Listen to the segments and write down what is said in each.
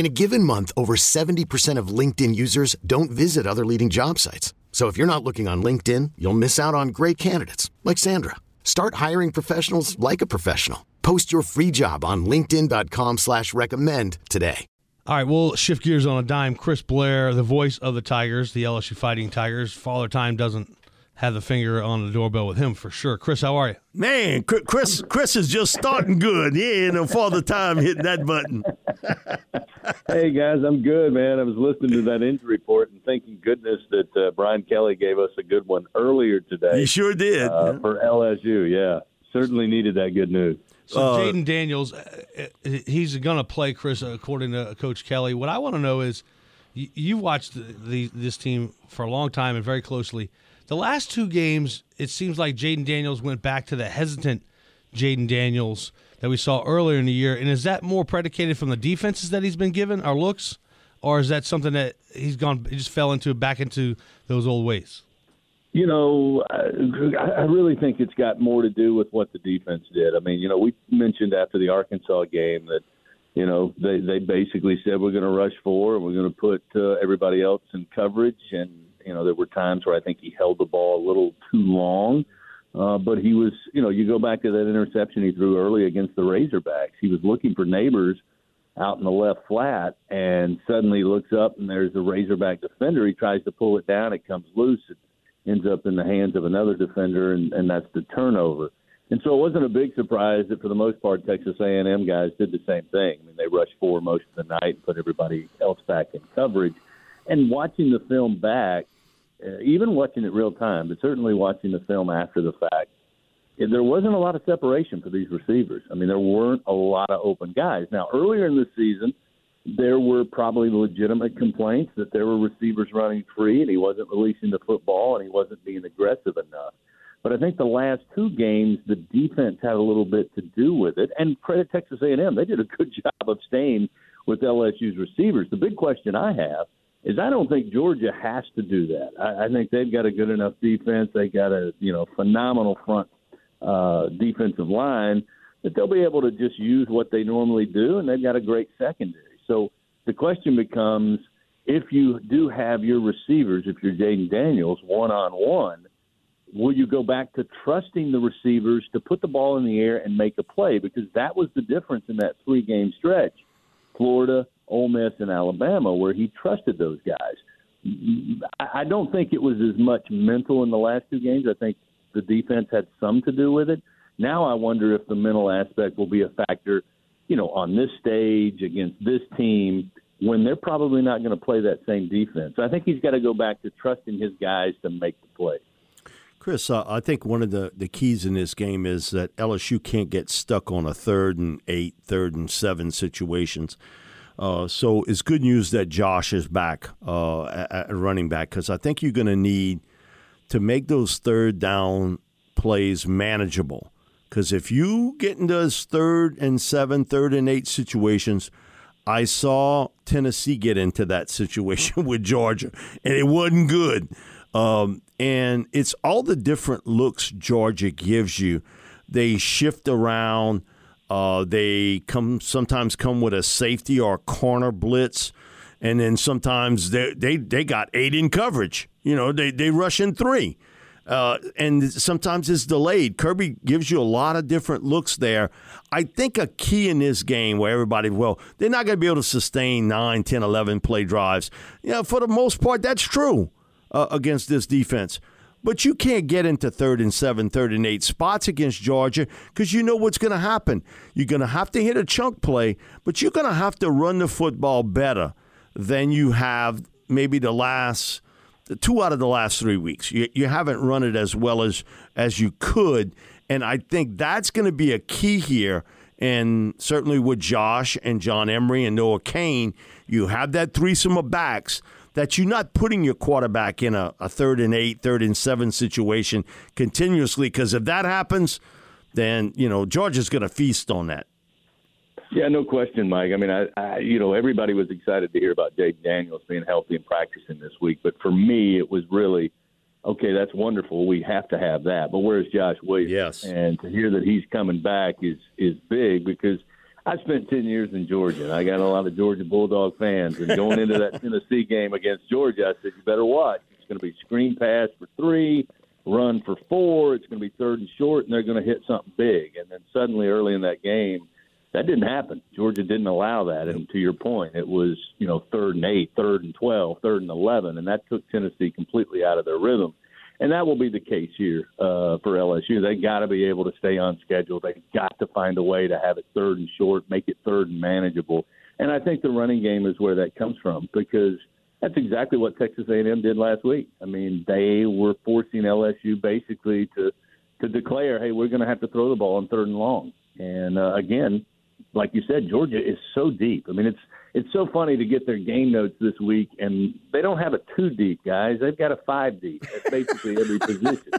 In a given month, over 70% of LinkedIn users don't visit other leading job sites. So if you're not looking on LinkedIn, you'll miss out on great candidates like Sandra. Start hiring professionals like a professional. Post your free job on LinkedIn.com slash recommend today. All right, we'll shift gears on a dime. Chris Blair, the voice of the Tigers, the LSU Fighting Tigers. Father Time doesn't have the finger on the doorbell with him for sure. Chris, how are you? Man, Chris, Chris is just starting good. He ain't no father time hitting that button. hey guys, I'm good, man. I was listening to that injury report and thanking goodness that uh, Brian Kelly gave us a good one earlier today. He sure did uh, for LSU. Yeah, certainly needed that good news. So uh, Jayden Daniels, uh, uh, he's going to play Chris according to Coach Kelly. What I want to know is, you, have watched the, the, this team for a long time and very closely. The last two games, it seems like Jayden Daniels went back to the hesitant Jayden Daniels that we saw earlier in the year. And is that more predicated from the defenses that he's been given, our looks, or is that something that he's gone, he just fell into back into those old ways? You know, I, really think it's got more to do with what the defense did. I mean, you know, we mentioned after the Arkansas game that, you know, they they basically said we're going to rush four and we're going to put uh, everybody else in coverage, and you know, there were times where I think he held the ball a little too long. Uh, but he was, you know, you go back to that interception he threw early against the Razorbacks. He was looking for Nabers out in the left flat, and suddenly looks up and there's a Razorback defender. He tries to pull it down, it comes loose, it ends up in the hands of another defender, and, and that's the turnover. And so it wasn't a big surprise that for the most part Texas A&M guys did the same thing. I mean, they rushed four most of the night and put everybody else back in coverage. And watching the film back, Uh, even watching it real time, but certainly watching the film after the fact, there wasn't a lot of separation for these receivers. I mean, there weren't a lot of open guys. Now, earlier in the season, there were probably legitimate complaints that there were receivers running free and he wasn't releasing the football and he wasn't being aggressive enough. But I think the last two games, the defense had a little bit to do with it. And credit Texas A&M; they did a good job of staying with LSU's receivers. The big question I have is I don't think Georgia has to do that. I, I think they've got a good enough defense. They got a you know phenomenal front uh, defensive line that they'll be able to just use what they normally do, and they've got a great secondary. So the question becomes, if you do have your receivers, if you're Jayden Daniels one on one, will you go back to trusting the receivers to put the ball in the air and make a play? Because that was the difference in that three game stretch. Florida, Ole Miss, and Alabama, where he trusted those guys. I don't think it was as much mental in the last two games. I think the defense had some to do with it. Now I wonder if the mental aspect will be a factor, you know, on this stage against this team when they're probably not going to play that same defense. I think he's got to go back to trusting his guys to make the play. Chris, uh, I think one of the, the keys in this game is that LSU can't get stuck on a third and eight, third and seven situations. Uh, so it's good news that Josh is back uh, at running back because I think you're going to need to make those third down plays manageable. Because if you get into those third and seven, third and eight situations, I saw Tennessee get into that situation with Georgia, and it wasn't good. Um, and it's all the different looks Georgia gives you. They shift around. Uh, they come sometimes come with a safety or corner blitz, and then sometimes they they, they got eight in coverage. You know, they they rush in three, uh, and sometimes it's delayed. Kirby gives you a lot of different looks there. I think a key in this game where everybody, well, they're not going to be able to sustain 9, 10, 11 play drives. You know, for the most part, that's true uh, against this defense. But you can't get into third and seven, third and eight spots against Georgia because you know what's going to happen. You're going to have to hit a chunk play, but you're going to have to run the football better than you have maybe the last two out of the last three weeks. You, you haven't run it as well as as you could, and I think that's going to be a key here. And certainly with Josh and John Emery and Noah Cain, you have that threesome of backs that you're not putting your quarterback in a, a third and eight, third and seven situation continuously. Because if that happens, then you know Georgia's going to feast on that. Yeah, no question, Mike. I mean, I, I you know everybody was excited to hear about Jayden Daniels being healthy and practicing this week, but for me, it was really okay. That's wonderful. We have to have that. But where's Josh Williams? Yes, and to hear that he's coming back is is big because I spent ten years in Georgia, and I got a lot of Georgia Bulldog fans. And going into that Tennessee game against Georgia, I said, "You better watch. It's going to be screen pass for three, run for four. It's going to be third and short, and they're going to hit something big." And then suddenly, early in that game, that didn't happen. Georgia didn't allow that. And to your point, it was you know third and eight, third and twelve, third and eleven, and that took Tennessee completely out of their rhythm and that will be the case here uh, for LSU. They got to be able to stay on schedule. They got to find a way to have it third and short, make it third and manageable. And I think the running game is where that comes from because that's exactly what Texas A&M did last week. I mean, they were forcing LSU basically to to declare, "Hey, we're going to have to throw the ball on third and long." And uh, again, like you said, Georgia is so deep. I mean, it's it's so funny to get their game notes this week, and they don't have a two deep, guys. They've got a five deep at basically every position,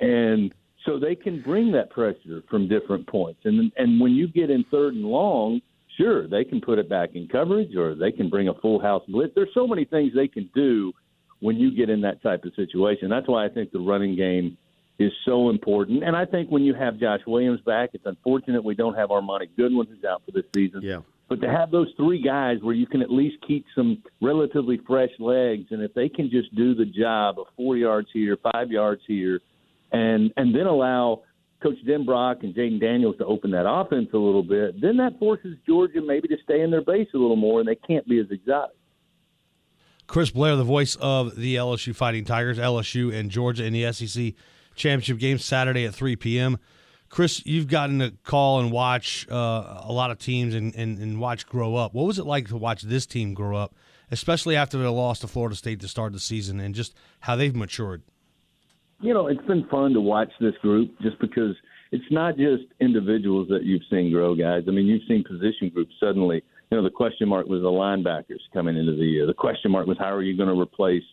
and so they can bring that pressure from different points. And and when you get in third and long, sure they can put it back in coverage, or they can bring a full house blitz. There's so many things they can do when you get in that type of situation. That's why I think the running game is so important. And I think when you have Josh Williams back, it's unfortunate we don't have Armoni Goodwin who's out for this season. Yeah. But to have those three guys where you can at least keep some relatively fresh legs, and if they can just do the job of four yards here, five yards here, and and then allow Coach Denbrock and Jayden Daniels to open that offense a little bit, then that forces Georgia maybe to stay in their base a little more, and they can't be as exotic. Chris Blair, the voice of the LSU Fighting Tigers, LSU and Georgia in the SEC championship game Saturday at 3 p.m. Chris, you've gotten to call and watch uh, a lot of teams and, and, and watch grow up. What was it like to watch this team grow up, especially after they lost to Florida State to start the season, and just how they've matured? You know, it's been fun to watch this group just because it's not just individuals that you've seen grow, guys. I mean, you've seen position groups suddenly. You know, the question mark was the linebackers coming into the year. The question mark was how are you going to replace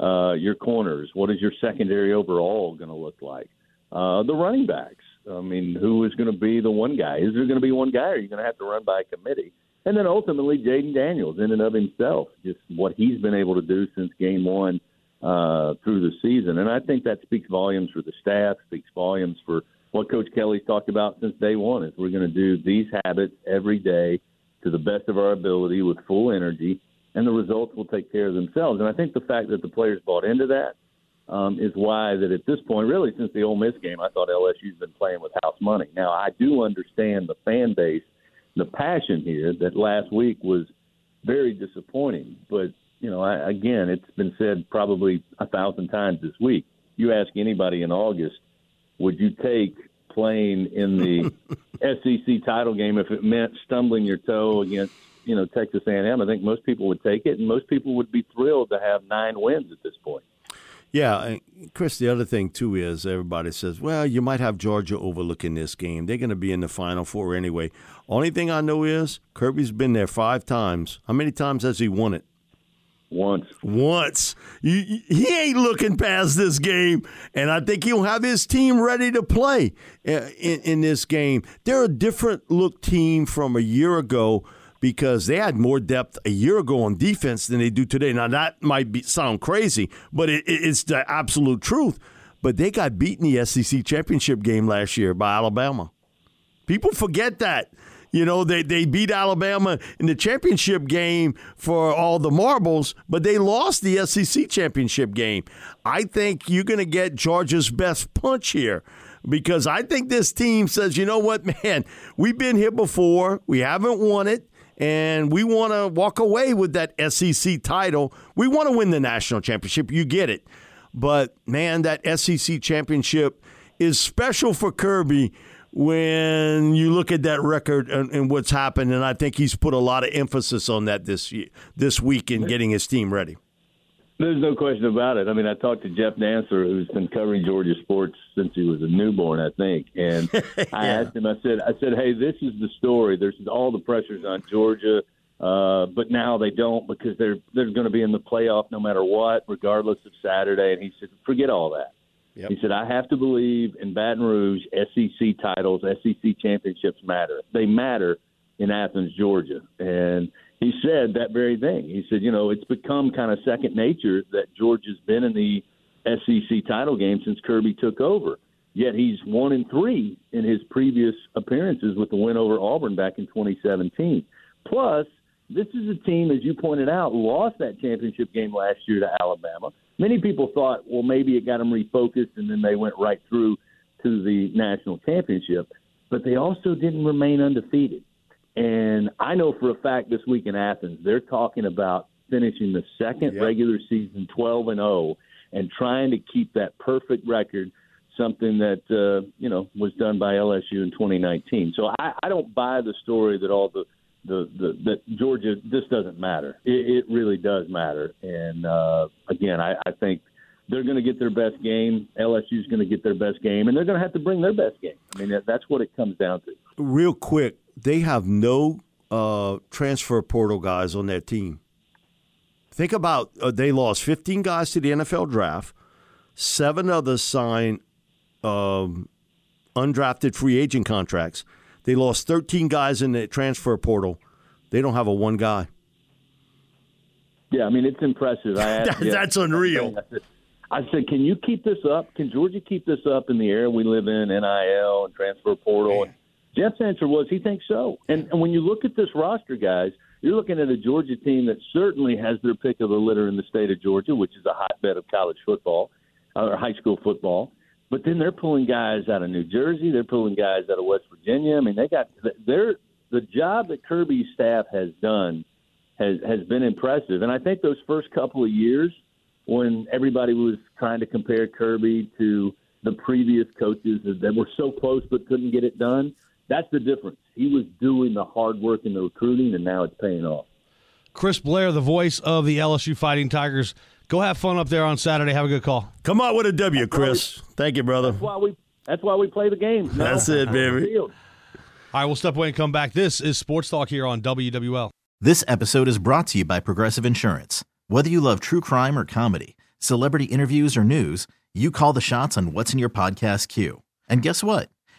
uh, your corners? What is your secondary overall going to look like? Uh, the running backs. I mean, who is going to be the one guy? Is there going to be one guy, or are you going to have to run by a committee? And then ultimately, Jayden Daniels, in and of himself, just what he's been able to do since game one uh, through the season. And I think that speaks volumes for the staff, speaks volumes for what Coach Kelly's talked about since day one is we're going to do these habits every day to the best of our ability with full energy, and the results will take care of themselves. And I think the fact that the players bought into that um, is why that at this point, really since the Ole Miss game, I thought LSU's been playing with house money. Now I do understand the fan base, the passion here. That last week was very disappointing, but you know, I, again, it's been said probably a thousand times this week. You ask anybody in August, would you take playing in the SEC title game if it meant stumbling your toe against you know Texas A&M? I think most people would take it, and most people would be thrilled to have nine wins at this point. Yeah, Chris. The other thing too is everybody says, "Well, you might have Georgia overlooking this game. They're going to be in the Final Four anyway." Only thing I know is Kirby's been there five times. How many times has he won it? Once. Once. You, he ain't looking past this game, and I think he'll have his team ready to play uh, in, in this game. They're a different look team from a year ago because they had more depth a year ago on defense than they do today. Now that might be, sound crazy, but it, it's the absolute truth. But they got beaten in the SEC championship game last year by Alabama. People forget that. You know, they, they beat Alabama in the championship game for all the marbles, but they lost the SEC championship game. I think you're going to get Georgia's best punch here because I think this team says, you know what, man, we've been here before. We haven't won it and we want to walk away with that SEC title. We want to win the national championship. You get it. But man, that SEC championship is special for Kirby when you look at that record and, and, what's happened. And I think he's put a lot of emphasis on that this this week in getting his team ready. There's no question about it. I mean, I talked to Jeff Dantzler, who's been covering Georgia sports since he was a newborn, I think. And yeah. I asked him, I said, I said, hey, this is the story. There's all the pressures on Georgia. Uh, but now they don't because they're they're going to be in the playoff no matter what, regardless of Saturday. And he said, forget all that. Yep. He said, I have to believe in Baton Rouge, SEC titles, SEC championships matter. They matter in Athens, Georgia. And he said that very thing. He said, you know, it's become kind of second nature that Georgia's been in the SEC title game since Kirby took over. Yet he's one and three in his previous appearances with the win over Auburn back in 2017. Plus, this is a team, as you pointed out, lost that championship game last year to Alabama. Many people thought, well, maybe it got them refocused, and then they went right through to the national championship. But they also didn't remain undefeated. And I know for a fact this week in Athens, they're talking about finishing the second yep. regular season 12 and 0 and trying to keep that perfect record, something that uh, you know was done by LSU in 2019. So I, I don't buy the story that all the the, the that Georgia this doesn't matter. It, it really does matter. And uh, again, I, I think they're going to get their best game. LSU is going to get their best game, and they're going to have to bring their best game. I mean, that, that's what it comes down to. Real quick, they have no uh, transfer portal guys on their team. Think about uh, they lost 15 guys to the NFL draft. Seven others signed um, undrafted free agent contracts. They lost 13 guys in the transfer portal. They don't have a one guy. Yeah, I mean it's impressive. Asked, That's yeah, unreal. I said, I said, can you keep this up? Can Georgia keep this up in the era we live in, NIL and transfer portal? Jeff's answer was he thinks so. And, and when you look at this roster, guys, you're looking at a Georgia team that certainly has their pick of the litter in the state of Georgia, which is a hotbed of college football uh, or high school football. But then they're pulling guys out of New Jersey. They're pulling guys out of West Virginia. I mean, they got their the job that Kirby's staff has done has has been impressive. And I think those first couple of years, when everybody was trying to compare Kirby to the previous coaches that were so close but couldn't get it done, that's the difference. He was doing the hard work in the recruiting, and now it's paying off. Chris Blair, the voice of the LSU Fighting Tigers. Go have fun up there on Saturday. Have a good call. Come out with a W, Chris. Thank you, brother. That's why we. That's why we play the game. No, that's it, baby. All right, we'll step away and come back. This is Sports Talk here on WWL. This episode is brought to you by Progressive Insurance. Whether you love true crime or comedy, celebrity interviews or news, you call the shots on what's in your podcast queue. And guess what?